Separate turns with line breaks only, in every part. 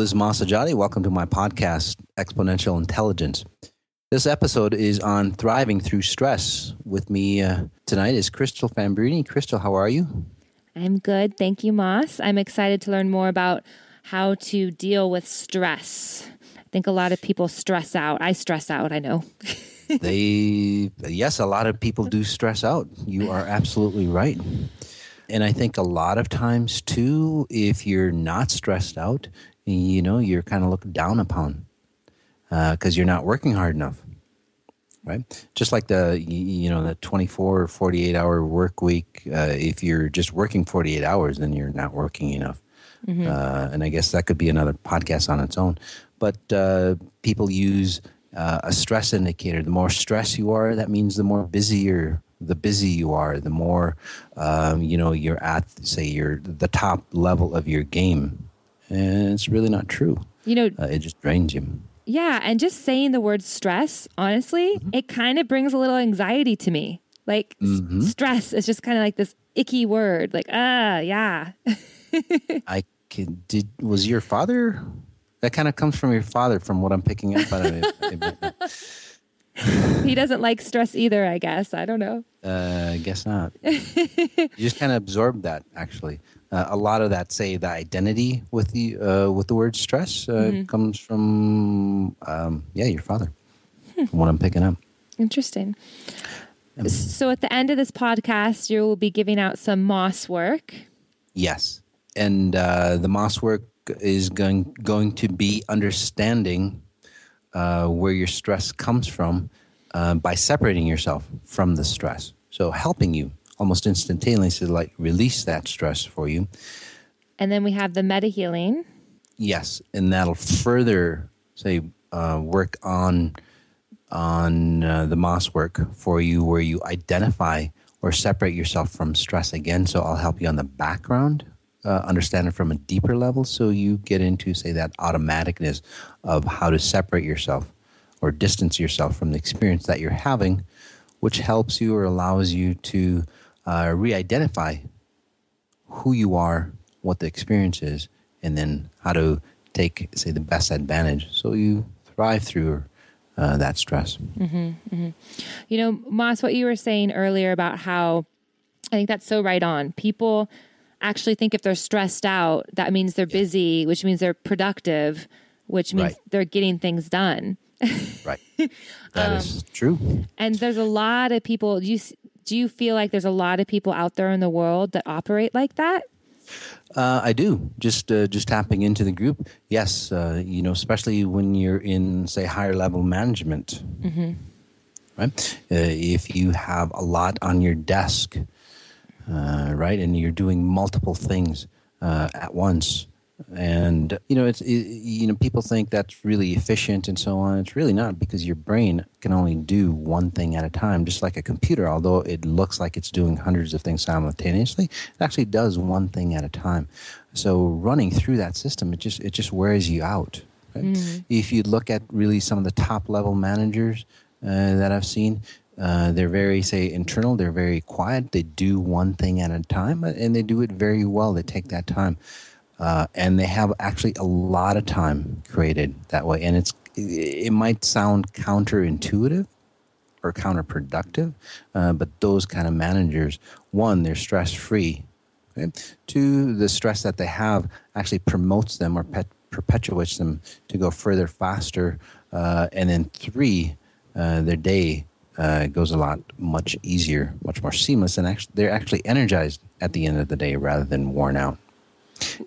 this is Mas Sajady. Welcome to my podcast, Exponential Intelligence. This episode is on thriving through stress. With me uh, tonight is Crystal Fambrini. Crystal, how are you?
I'm good. Thank you, Mas. I'm excited to learn more about how to deal with stress. I think a lot of people stress out. I stress out, I know.
they, yes, a lot of people do stress out. You are absolutely right. And I think a lot of times, too, if you're not stressed out, you know, you're kind of looked down upon because uh, you're not working hard enough right? Just like the you know the 24 or 48 hour work week uh, if you're just working 48 hours then you're not working enough. Mm-hmm. uh, and i guess that could be another podcast on its own. But uh, people use uh, a stress indicator. The more stress you are that means the more busier the busy you are the more um, you know you're at say you're the top level of your game and it's really not true
you know
uh, it just drains you
yeah. And just saying the word stress, honestly, mm-hmm. it kind of brings a little anxiety to me. Like mm-hmm. s- stress is just kind of like this icky word. Like, ah, yeah.
I can, did, was your father? That kind of comes from your father, from what I'm picking up.
he doesn't like stress either, I guess. I don't know.
Uh, I guess not. you just kind of absorb that, actually uh, a lot of that, say, the identity with the uh, with the word stress uh, mm-hmm. comes from, um, yeah, your father. Hmm. From what I'm picking up.
Interesting. Um, so, at the end of this podcast, you will be giving out some Mas work.
Yes, and uh, the Mas work is going going to be understanding uh, where your stress comes from uh, by separating yourself from the stress. So, helping you almost instantaneously to like release that stress for you.
And then we have the meta healing.
Yes, and that'll further say uh, work on on uh, the Mas work for you, where you identify or separate yourself from stress again. So I'll help you on the background, uh, understand it from a deeper level, so you get into say that automaticness of how to separate yourself or distance yourself from the experience that you're having, which helps you or allows you to uh, re-identify who you are, what the experience is, and then how to take, say, the best advantage so you thrive through uh, that stress. Mm-hmm,
mm-hmm. You know, Mas, what you were saying earlier about how I think that's so right on. People actually think if they're stressed out, that means they're busy, which means they're productive, which means right. they're getting things done.
right. That um, is true.
And there's a lot of people. You do you feel like there's a lot of people out there in the world that operate like that?
Uh, I do. Just uh, just tapping into the group. Yes, uh, you know, especially when you're in, say, higher level management. Mm-hmm. Right. Uh, if you have a lot on your desk, uh, right, and you're doing multiple things uh, at once, and you know it's it, you know people think that's really efficient and so on. It's really not because your brain can only do one thing at a time just like a computer. Although it looks like it's doing hundreds of things simultaneously it actually does one thing at a time. So running through that system it just it just wears you out right? mm-hmm. if you look at really some of the top level managers uh, that i've seen uh, they're very say internal they're very quiet. They do one thing at a time and they do it very well. They take that time uh, and they have actually a lot of time created that way. And it's it might sound counterintuitive or counterproductive, uh, but those kind of managers, one, they're stress free. Okay? Two, the stress that they have actually promotes them or pet, perpetuates them to go further faster. Uh, and then three, uh, their day uh, goes a lot much easier, much more seamless, and actually they're actually energized at the end of the day rather than worn out.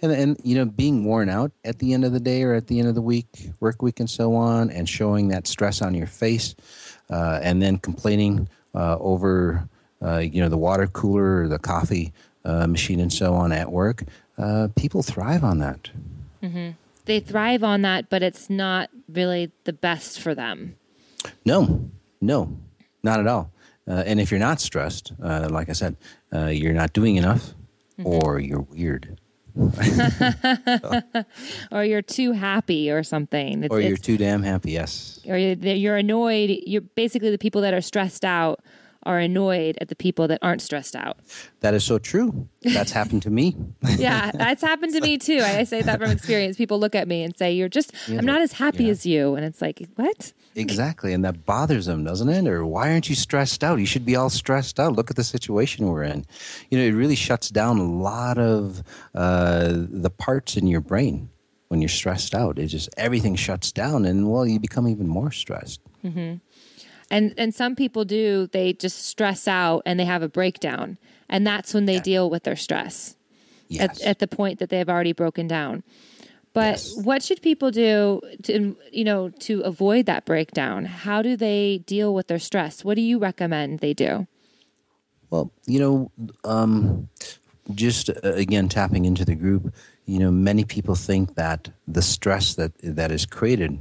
And, and you know, being worn out at the end of the day or at the end of the week, work week, and so on, and showing that stress on your face, uh, and then complaining uh, over, uh, you know, the water cooler or the coffee uh, machine and so on at work, uh, people thrive on that.
Mm-hmm. They thrive on that, but it's not really the best for them.
No, no, not at all. Uh, and if you're not stressed, like I said, you're not doing enough, mm-hmm. or you're weird.
or you're too happy or something.
It's, or you're too damn happy, yes.
Or you're, you're annoyed. You're basically the people that are stressed out are annoyed at the people that aren't stressed out.
That is so true. That's happened to me.
yeah, that's happened to me too. I say that from experience. People look at me and say, "You're just yeah, I'm not as happy yeah. as you." And it's like, "What?"
Exactly. And that bothers them, doesn't it? Or why aren't you stressed out? You should be all stressed out. Look at the situation we're in. You know, it really shuts down a lot of uh, the parts in your brain when you're stressed out. It just everything shuts down, and well, you become even more stressed.
Mm-hmm. And and some people do. They just stress out and they have a breakdown, and that's when they yeah. deal with their stress. Yes. At, at the point that they've already broken down. But yes. what should people do to you know to avoid that breakdown? How do they deal with their stress? What do you recommend they do?
Well, you know, um, just uh, again tapping into the group, you know, many people think that the stress that that is created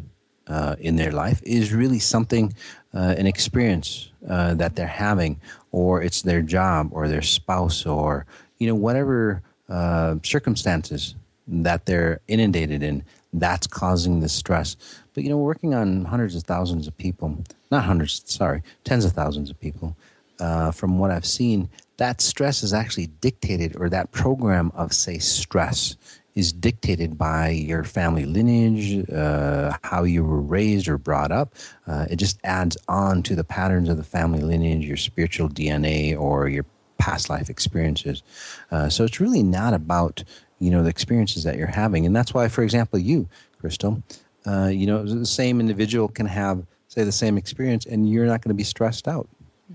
uh, in their life is really something, uh, an experience uh, that they're having, or it's their job, or their spouse, or you know, whatever uh, circumstances that they're inundated in. That's causing the stress. But you know, working on hundreds of thousands of people, not hundreds, sorry, tens of thousands of people. Uh, from what I've seen, that stress is actually dictated, or that program of, say, stress is dictated by your family lineage, uh, how you were raised or brought up. Uh, it just adds on to the patterns of the family lineage, your spiritual DNA, or your past life experiences. Uh, so it's really not about you know the experiences that you're having, and that's why, for example, you, Crystal, uh, you know, the same individual can have say the same experience, and you're not going to be stressed out.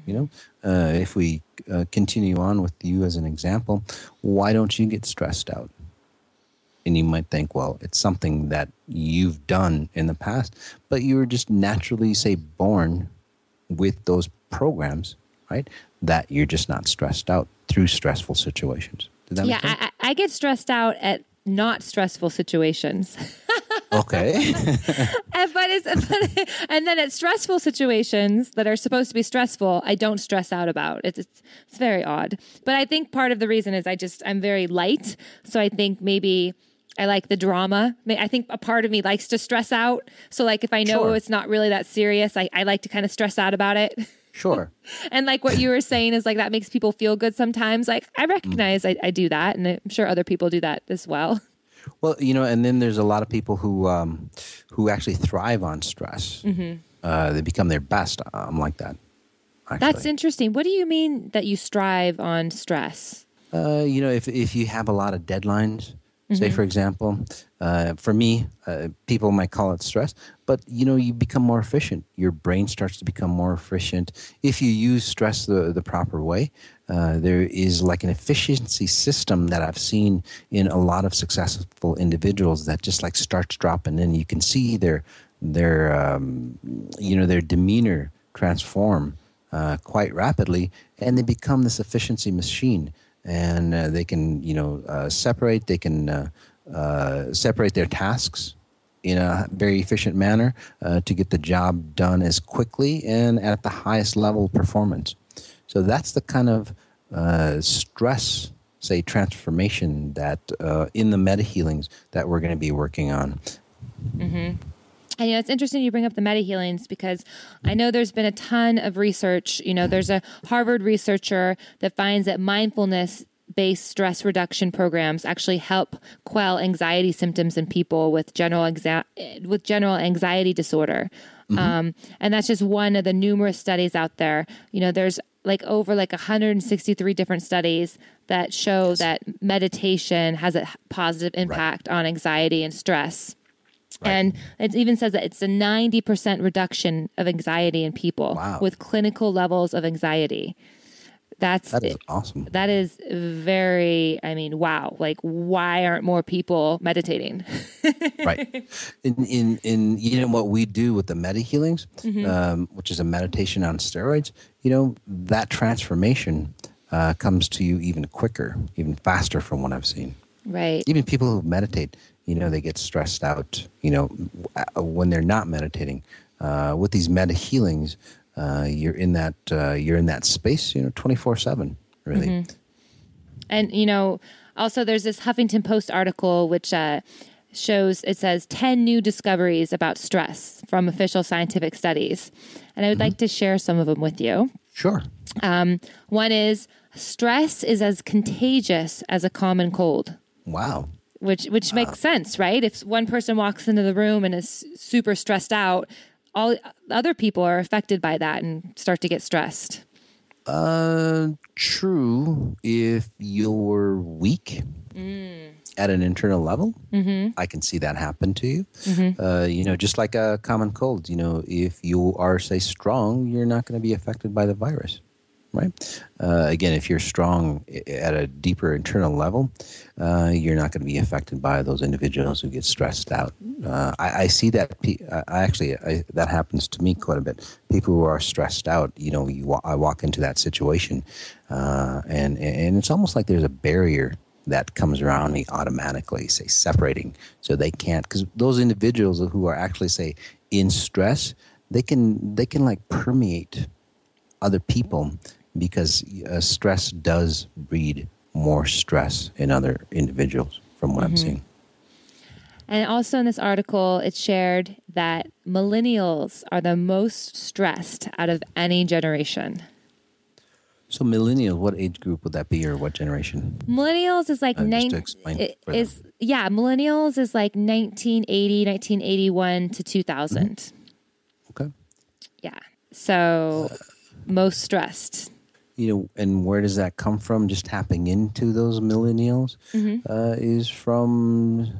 You know, uh, if we uh, continue on with you as an example, why don't you get stressed out? And you might think, well, it's something that you've done in the past, but you were just naturally, say, born with those programs, right? That you're just not stressed out through stressful situations.
yeah, I, I get stressed out at not stressful situations.
okay.
and, but it's, but, and then at stressful situations that are supposed to be stressful, I don't stress out about. It's, it's it's very odd. But I think part of the reason is I just I'm very light, so I think maybe I like the drama. I think a part of me likes to stress out. So like if I know sure. it's not really that serious, I, I like to kind of stress out about it.
Sure.
and like what you were saying is like that makes people feel good sometimes. Like I recognize mm. I, I, do that, and I'm sure other people do that as well.
Well, you know, and then there's a lot of people who um, who actually thrive on stress. Mm-hmm. Uh, they become their best. I'm like that.
Actually. That's interesting. What do you mean that you strive on stress?
Uh, you know, if if you have a lot of deadlines, mm-hmm. say for example, uh, for me, uh, people might call it stress, but you know, you become more efficient. Your brain starts to become more efficient if you use stress the the proper way. Uh, there is like an efficiency system that I've seen in a lot of successful individuals that just like starts dropping and you can see their their um, you know their demeanor transform uh, quite rapidly and they become this efficiency machine and uh, they can you know uh, separate they can uh, uh, separate their tasks in a very efficient manner to get the job done as quickly and at the highest level of performance. So that's the kind of uh, stress, say, transformation that uh, in the meta healings that we're going to be working on.
Mm-hmm. And you know, it's interesting you bring up the meta healings because I know there's been a ton of research. You know, there's a Harvard researcher that finds that mindfulness based stress reduction programs actually help quell anxiety symptoms in people with general exa- with general anxiety disorder. Mm-hmm. Um, and that's just one of the numerous studies out there. You know, there's like over like 163 different studies that show yes. that meditation has a positive impact right. on anxiety and stress. Right. And it even says that it's a 90% reduction of anxiety in people wow. with clinical levels of anxiety. That's
that is awesome.
That is very. I mean, wow! Like, why aren't more people meditating?
right. In in in you know what we do with the meta healings, mm-hmm. um, which is a meditation on steroids. You know that transformation uh, comes to you even quicker, even faster, from what I've seen.
Right.
Even people who meditate, you know, they get stressed out. You know, when they're not meditating. Uh, with these meta healings, uh, you're in that uh, you're in that space, you know, twenty four seven, really. Mm-hmm.
And you know, also there's this Huffington Post article which uh, shows it says ten new discoveries about stress from official scientific studies, and I would mm-hmm. like to share some of them with you.
Sure.
One is stress is as contagious as a common cold.
Wow.
Which which makes sense, right? If one person walks into the room and is super stressed out, all other people are affected by that and start to get stressed.
Uh, true. If you're weak at an internal level, I can see that happen to you. Uh, you know, just like a common cold. You know, if you are say strong, you're not going to be affected by the virus, right? Uh, again, if you're strong at a deeper internal level, uh, you're not going to be affected by those individuals who get stressed out. Uh, I, I see that. I actually I, that happens to me quite a bit. People who are stressed out, you know, you I walk into that situation, uh, and and it's almost like there's a barrier that comes around me automatically, say separating, so they can't because those individuals who are actually say in stress, they can they can like permeate other people because uh, stress does breed more stress in other individuals from what I'm seeing.
And also in this article, it shared that millennials are the most stressed out of any generation.
So millennials, what age group would that be or what generation?
Millennials is like
Uh,
nine,
to explain
it
for them.
is yeah, millennials is like 1980, 1981 to 2000.
Okay.
Yeah. So most stressed.
You know, and where does that come from? Just tapping into those millennials uh, is from,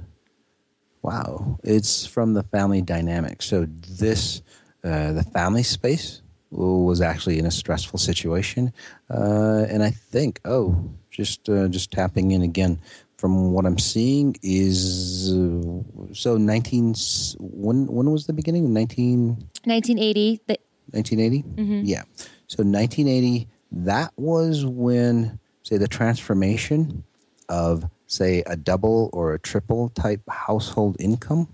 wow, it's from the family dynamic. So this, uh, the family space was actually in a stressful situation, uh, and I think, oh, just uh, just tapping in again. From what I'm seeing is uh, so 19 when when was the beginning 19
1980, the,
1980 yeah so 1980 that was when say the transformation of say a double or a triple type household income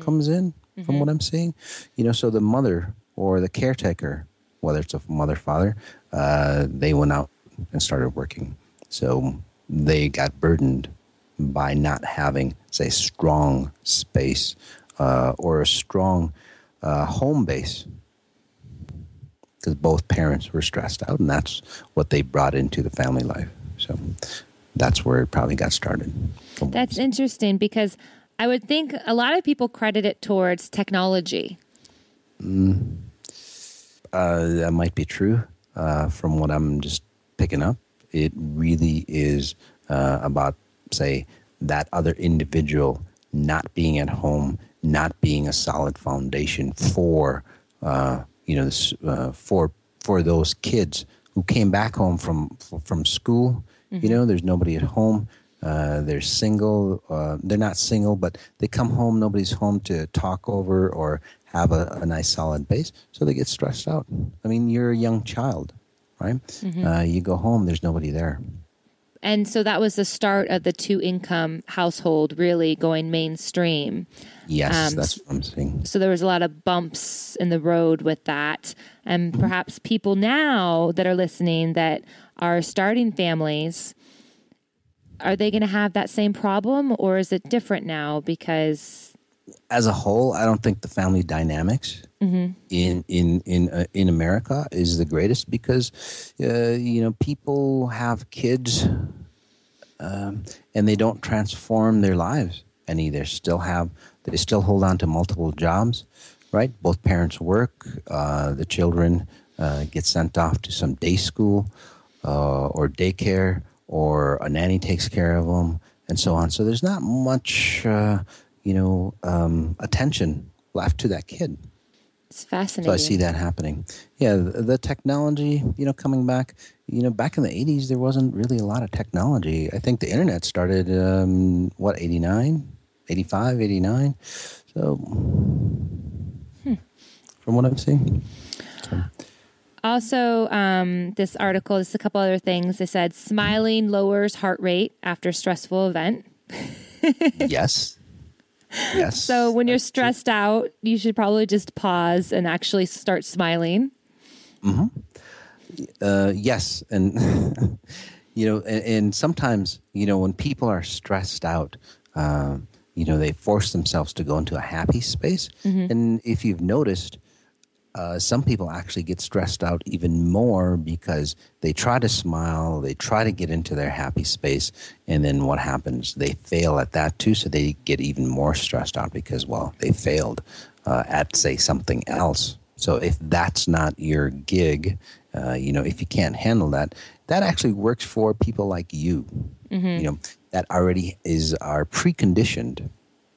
comes in from what i'm seeing. You know so the mother or the caretaker whether it's a mother father uh, they went out and started working. So they got burdened by not having say strong space uh, or a strong uh, home base because both parents were stressed out, and that's what they brought into the family life. So that's where it probably got started.
that's interesting because I would think a lot of people credit it towards technology.
Uh, that might be true uh, from what I'm just picking up. It really is uh, about, say, that other individual not being at home, not being a solid foundation for, uh, you know, this, uh, for for those kids who came back home from from school. You know, there's nobody at home. Uh, they're single. Uh, they're not single, but they come home. Nobody's home to talk over or have a, a nice solid base, so they get stressed out. I mean, you're a young child, right? Uh, you go home. There's nobody there.
And so that was the start of the two income household really going mainstream.
Yes,
Um,
that's what I'm saying.
So there was a lot of bumps in the road with that. And perhaps people now that are listening that are starting families, are they going to have that same problem or is it different now because
as a whole, I don't think the family dynamics in in in uh, in America is the greatest because uh, you know people have kids um, and they don't transform their lives any. They still have they still hold on to multiple jobs, right? Both parents work. Uh, the children uh, get sent off to some day school uh, or daycare, or a nanny takes care of them, and so on. So there's not much, uh, you know, um, attention left to that kid.
it's fascinating?
So I see that happening. Yeah, the, the technology, you know, coming back. You know, back in the '80s, there wasn't really a lot of technology. I think the internet started, um, what, '89, '85, '89. So, from what I'm seeing,
Also, um, this article, just a couple other things. They said smiling lowers heart rate after stressful event.
yes, yes.
So when you're stressed out, you should probably just pause and actually start smiling. Mm-hmm.
Uh, yes, and you know, and, and sometimes you know when people are stressed out, um, you know, they force themselves to go into a happy space. And if you've noticed, uh, some people actually get stressed out even more because they try to smile, they try to get into their happy space, and then what happens? They fail at that too, so they get even more stressed out because, well, they failed uh, at, say, something else. So if that's not your gig, uh, you know, if you can't handle that, that actually works for people like you. Mm-hmm. You know, that already is are preconditioned.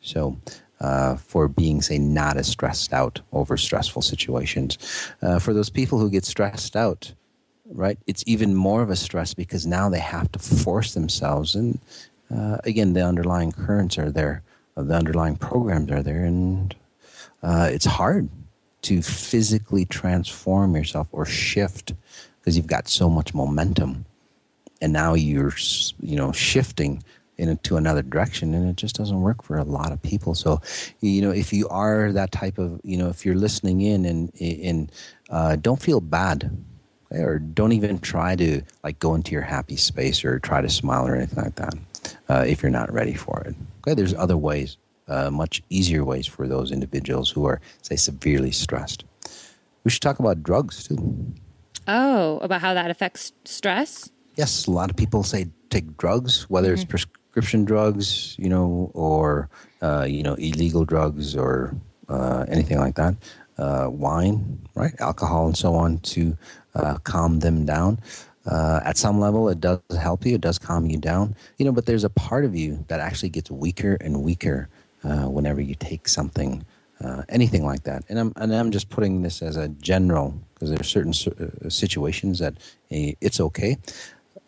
So uh, for being, say, not as stressed out over stressful situations. Uh, for those people who get stressed out, right, it's even more of a stress because now they have to force themselves. And uh, again, the underlying currents are there, the underlying programs are there, and uh, it's hard to physically transform yourself or shift because you've got so much momentum and now you're you know shifting into another direction and it just doesn't work for a lot of people. So you know if you are that type of you know if you're listening in and and uh, don't feel bad or don't even try to like go into your happy space or try to smile or anything like that uh, if you're not ready for it okay? There's other ways uh, much easier ways for those individuals who are say severely stressed. We should talk about drugs too.
Oh about how that affects stress?
Yes a lot of people say take drugs whether mm-hmm. it's pres- prescription drugs, you know, or uh, you know, illegal drugs or uh, anything like that, uh, wine, right, alcohol, and so on to uh, calm them down. Uh, at some level, it does help you. It does calm you down, you know. But there's a part of you that actually gets weaker and weaker uh, whenever you take something, anything like that. And I'm and I'm just putting this as a general because there are certain situations that it's okay.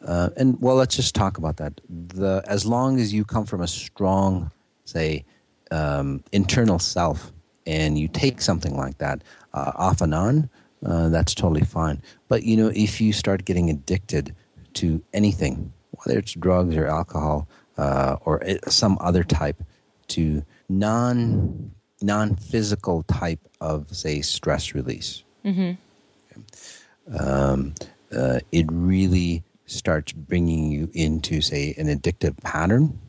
Uh, and well, let's just talk about that. The as long as you come from a strong, say, um, internal self, and you take something like that uh, off and on, uh, that's totally fine. But you know, if you start getting addicted to anything, whether it's drugs or alcohol uh, or some other type, to non non physical type of say stress release, mm-hmm. um, uh, it really starts bringing you into, say, an addictive pattern.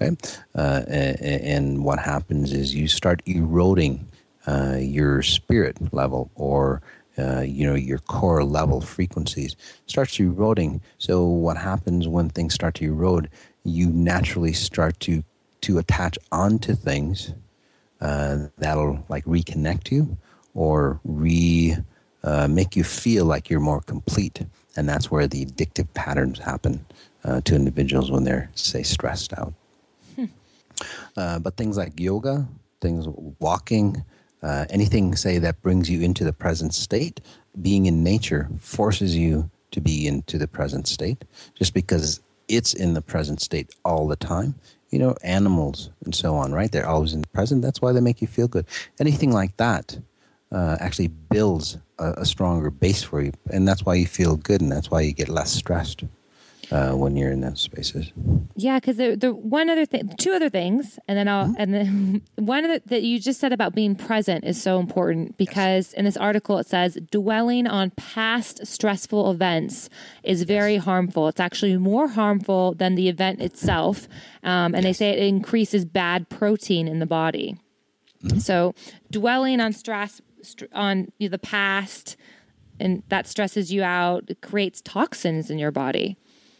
Okay, uh, and, and, what happens is you start eroding uh, your spirit level or uh, you know your core level frequencies starts eroding. So what happens when things start to erode? You naturally start to to attach onto things uh, that'll like reconnect you or re uh, make you feel like you're more complete and that's where the addictive patterns happen uh, to individuals when they're say stressed out. Hmm. uh, but things like yoga things walking uh, anything say that brings you into the present state being in nature forces you to be into the present state. Just because it's in the present state all the time you know animals and so on right? They're always in the present. That's why they make you feel good. Anything like that uh, actually builds a, a, stronger base for you, and that's why you feel good, and that's why you get less stressed uh, when you're in those spaces.
Yeah, because the, the one other thing, two other things, and then I'll, mm-hmm. and then one of the, that you just said about being present is so important because yes. in this article it says dwelling on past stressful events is very yes. harmful. It's actually more harmful than the event itself, um, and yes. they say it increases bad protein in the body. Mm-hmm. So dwelling on stress on the past and that stresses you out it creates toxins in your body.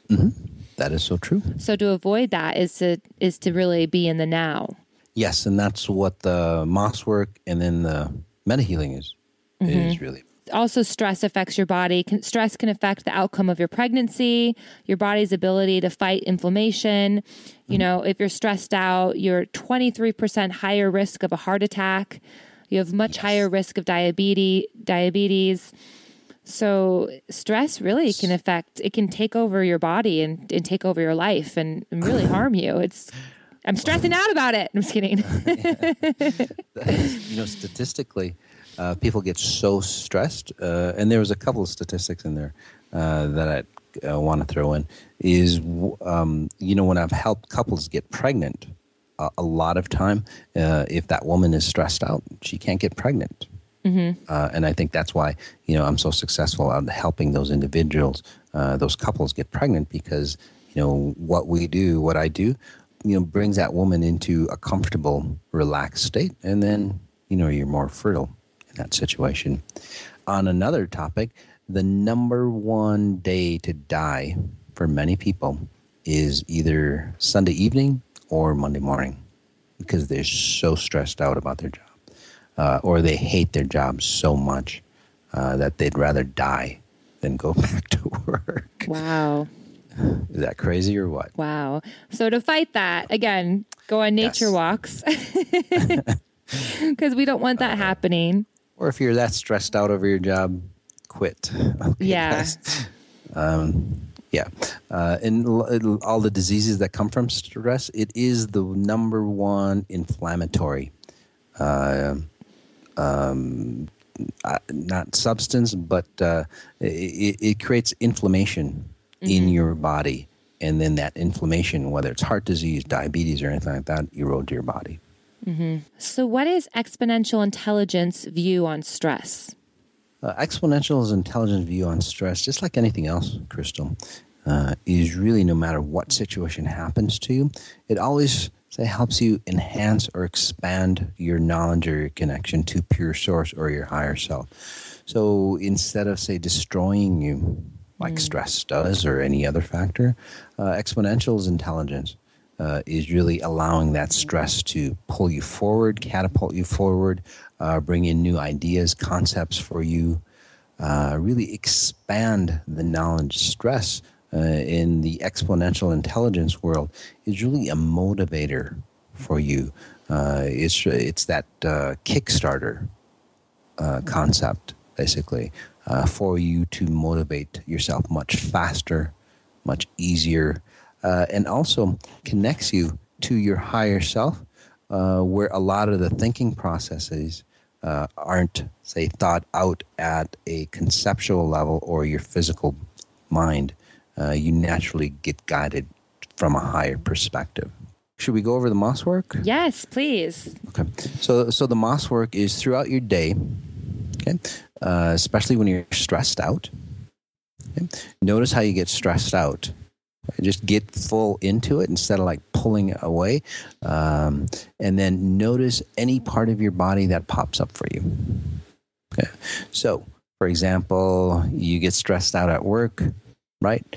Mm-hmm. that is so true.
So to avoid that is to is to really be in the now.
Yes and that's what the Mas work and then the meta healing is mm-hmm. is really.
Also stress affects your body. Stress can affect the outcome of your pregnancy your body's ability to fight inflammation. You mm-hmm. know if you're stressed out you're 23% higher risk of a heart attack you have much yes. higher risk of diabetes. Diabetes. So stress really can affect. It can take over your body and, and take over your life and, and really harm you. It's. I'm stressing out about it. I'm just kidding.
you know, statistically, uh, people get so stressed, uh, and there was a couple of statistics in there uh, that I uh, want to throw in. Is um, you know when I've helped couples get pregnant, a, a lot of time, uh, if that woman is stressed out, she can't get pregnant. Mm-hmm. Uh, and I think that's why you know I'm so successful at helping those individuals, uh, those couples get pregnant because you know what we do, what I do, you know, brings that woman into a comfortable, relaxed state, and then you know you're more fertile in that situation. On another topic, the number one day to die for many people is either Sunday evening or Monday morning because they're so stressed out about their job uh, or they hate their job so much uh, that they'd rather die than go back to work.
Wow.
Is that crazy or what?
Wow. So to fight that, again, go on nature
Yes.
walks because we don't want that happening.
Or if you're that stressed out over your job, quit. Okay,
Yeah.
Um, yeah. Uh, and l- all the diseases that come from stress, it is the number one inflammatory, uh, um, uh, not substance, but uh, it, it creates inflammation in your body. And then that inflammation, whether it's heart disease, diabetes, or anything like that, erode your body.
So, what is exponential intelligence view on stress?
Uh, exponential's intelligent view on stress, just like anything else, Crystal, uh, is really no matter what situation happens to you, it always say helps you enhance or expand your knowledge or your connection to pure source or your higher self. So instead of say destroying you, like stress does or any other factor, uh, exponential's intelligence uh, is really allowing that stress to pull you forward, catapult you forward, uh, bring in new ideas, concepts for you, uh, really expand the knowledge. Stress uh, in the exponential intelligence world is really a motivator for you. Uh, it's it's that uh, Kickstarter uh, concept, basically, uh, for you to motivate yourself much faster, much easier, and also connects you to your higher self, where a lot of the thinking processes uh, aren't, say, thought out at a conceptual level or your physical mind. Uh, you naturally get guided from a higher perspective. Should we go over the Mas work?
Yes, please.
Okay. So, so the moss work is throughout your day. Okay. Uh, especially when you're stressed out. Okay? Notice how you get stressed out. Just get full into it instead of like pulling it away. Um, and then notice any part of your body that pops up for you. Okay. So, for example, you get stressed out at work, right?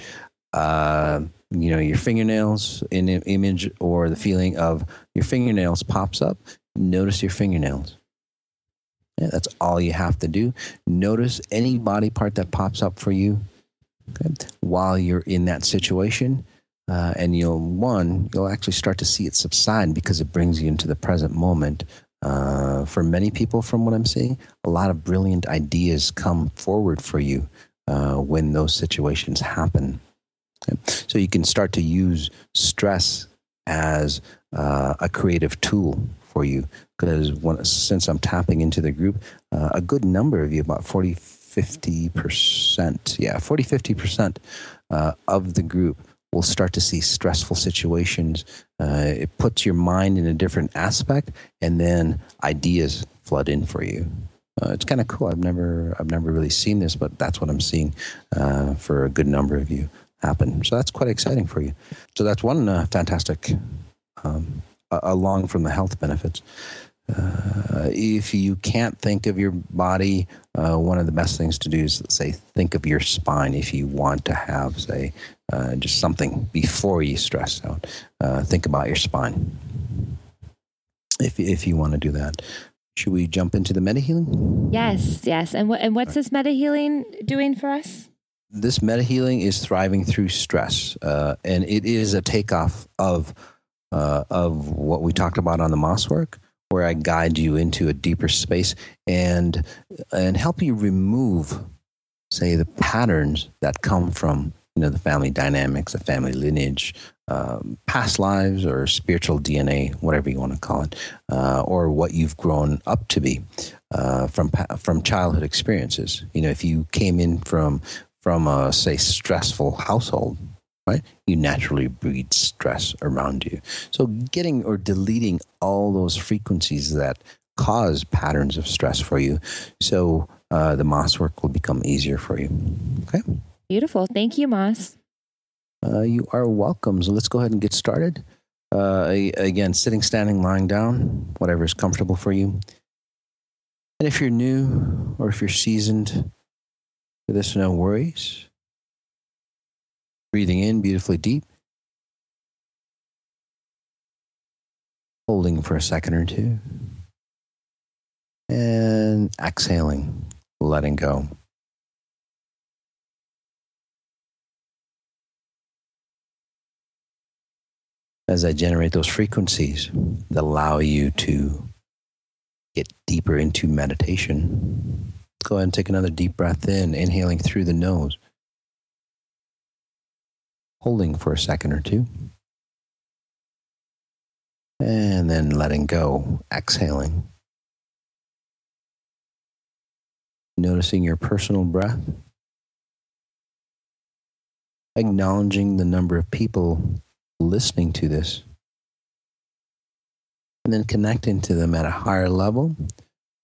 Uh, you know, your fingernails in an image or the feeling of your fingernails pops up. Notice your fingernails. Yeah, that's all you have to do. Notice any body part that pops up for you okay, while you're in that situation. Uh, and you'll, one, you'll actually start to see it subside because it brings you into the present moment. Uh, for many people, from what I'm seeing, a lot of brilliant ideas come forward for you uh, when those situations happen. So you can start to use stress as uh, a creative tool for you because since I'm tapping into the group, uh, a good number of you, about 40, 50%, yeah, 40, 50% uh, of the group will start to see stressful situations. Uh, it puts your mind in a different aspect, and then ideas flood in for you. Uh, it's kind of cool. I've never, I've never really seen this, but that's what I'm seeing uh, for a good number of you happen. So that's quite exciting for you. So that's one uh, fantastic, um, along from the health benefits. Uh, if you can't think of your body, uh, one of the best things to do is say think of your spine. If you want to have say uh, just something before you stress out, think about your spine. If if you want to do that, should we jump into the meta healing?
Yes, yes. And what and what's this meta healing doing for us?
This meta healing is thriving through stress, uh, and it is a takeoff of uh, of what we talked about on the Mas work, where I guide you into a deeper space and and help you remove, say, the patterns that come from you know the family dynamics, the family lineage, um, past lives, or spiritual DNA, whatever you want to call it, uh, or what you've grown up to be uh, from from childhood experiences. You know, if you came in from from a say stressful household right you naturally breed stress around you so getting or deleting all those frequencies that cause patterns of stress for you so uh, the Mas work will become easier for you okay
Beautiful. Thank you, Mas.
Uh, you are welcome so let's go ahead and get started uh, again sitting standing lying down whatever is comfortable for you And if you're new or if you're seasoned with this, no worries. Breathing in beautifully deep. Holding for a second or two. And exhaling, letting go. As I generate those frequencies that allow you to get deeper into meditation, go ahead and take another deep breath in, inhaling through the nose, holding for a second or two, and then letting go, exhaling. Noticing your personal breath, acknowledging the number of people listening to this and then connecting to them at a higher level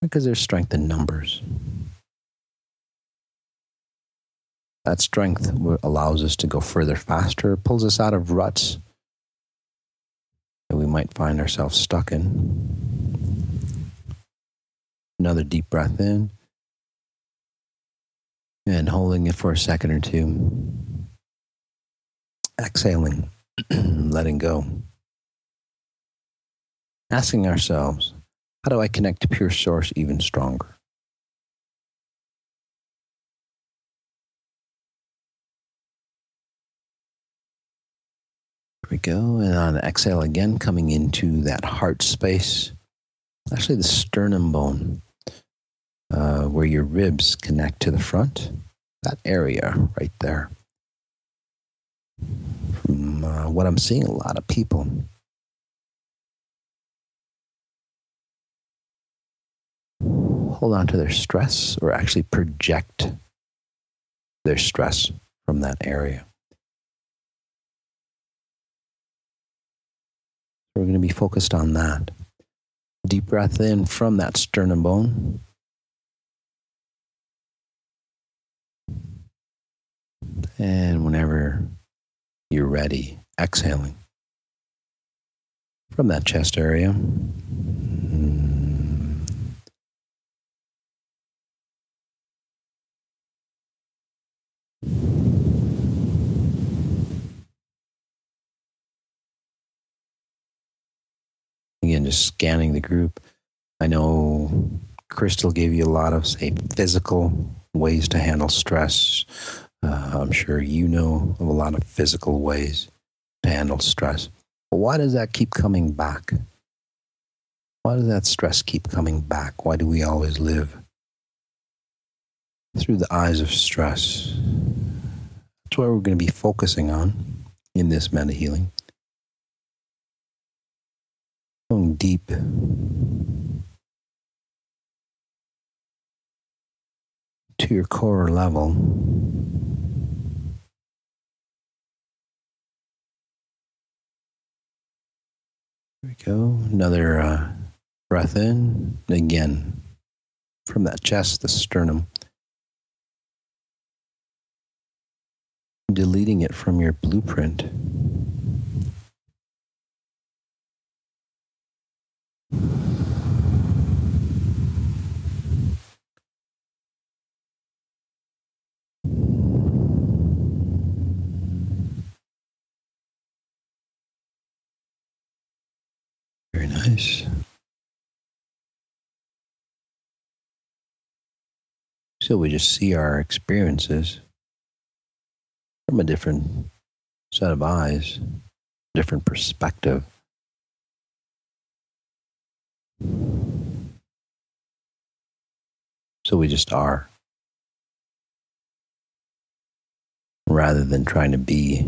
because there's strength in numbers. That strength allows us to go further faster, pulls us out of ruts that we might find ourselves stuck in. Another deep breath in and holding it for a second or two. Exhaling, letting go asking ourselves, how do I connect to pure source even stronger? Here we go. And on exhale again, coming into that heart space, actually the sternum bone, uh, where your ribs connect to the front, that area right there. Uh, what I'm seeing, a lot of people hold on to their stress or actually project their stress from that area. We're going to be focused on that. Deep breath in from that sternum bone. And whenever you're ready, exhaling from that chest area. Again, just scanning the group. I know Crystal gave you a lot of, say, physical ways to handle stress. Uh, I'm sure you know of a lot of physical ways to handle stress. But why does that keep coming back? Why does that stress keep coming back? Why do we always live through the eyes of stress? That's what we're going to be focusing on in this meta healing. Going deep. To your core level. We go. Another uh, breath in. Again, from that chest, the sternum. Deleting it from your blueprint. Very So we just see our experiences from a different set of eyes, different perspective. So we just are. Rather than trying to be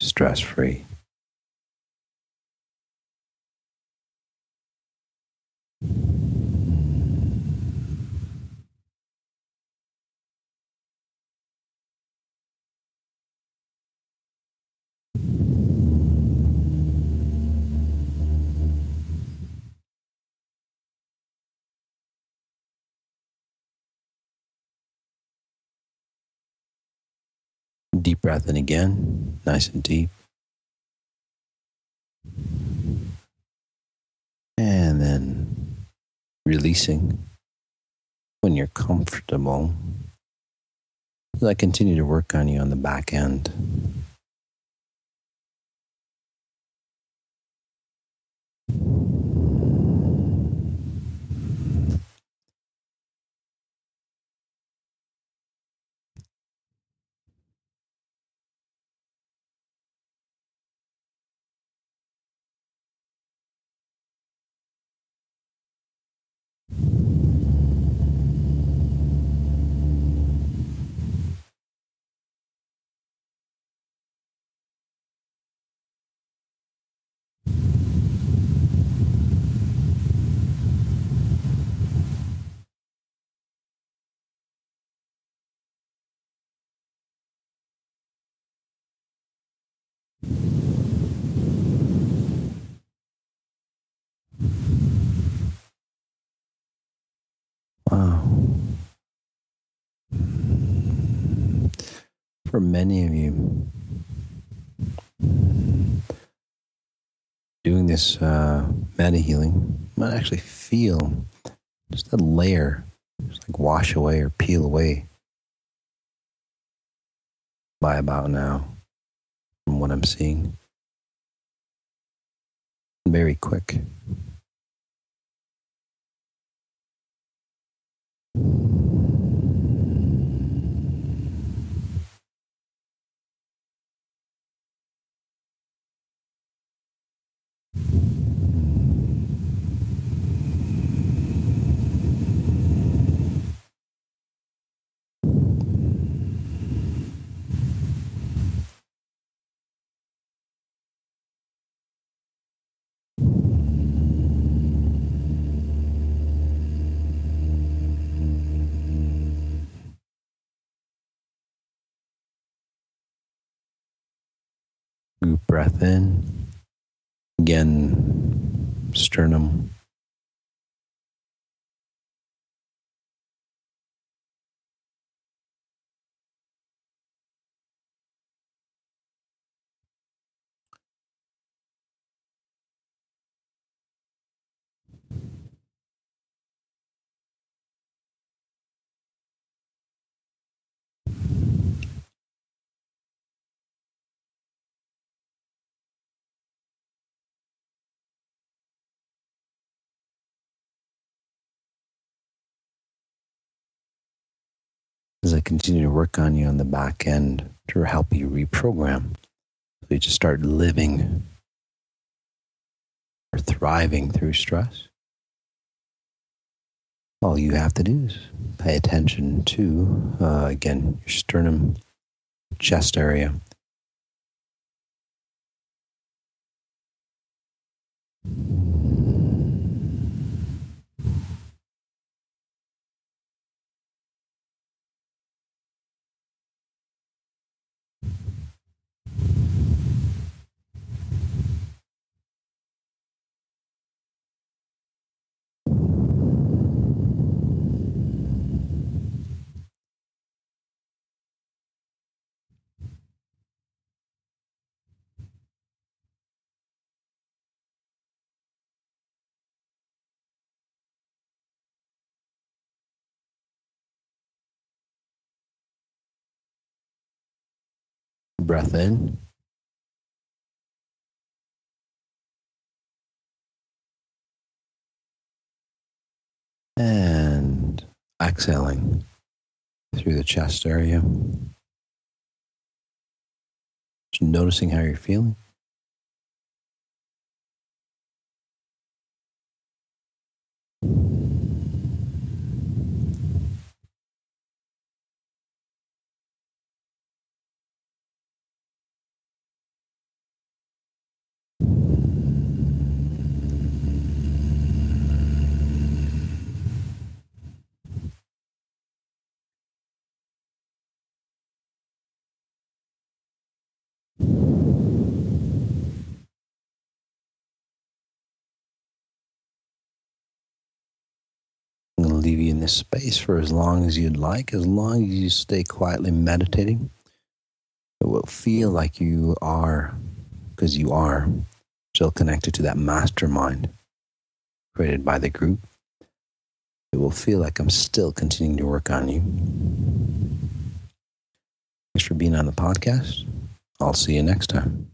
stress free. Deep breath in again, nice and deep. And then releasing when you're comfortable. As I continue to work on you on the back end. For many of you, doing this uh, meta healing might actually feel just a layer, just like wash away or peel away by about now, from what I'm seeing. Very quick. you Group breath in. Again, sternum. Continue to work on you on the back end to help you reprogram. So you just start living or thriving through stress. All you have to do is pay attention to, uh, again, your sternum, chest area. Breath in. And exhaling through the chest area. Just noticing how you're feeling. Leave you in this space for as long as you'd like, as long as you stay quietly meditating. It will feel like you are, because you are still connected to that mastermind created by the group. it will feel like I'm still continuing to work on you. Thanks for being on the podcast. I'll see you next time.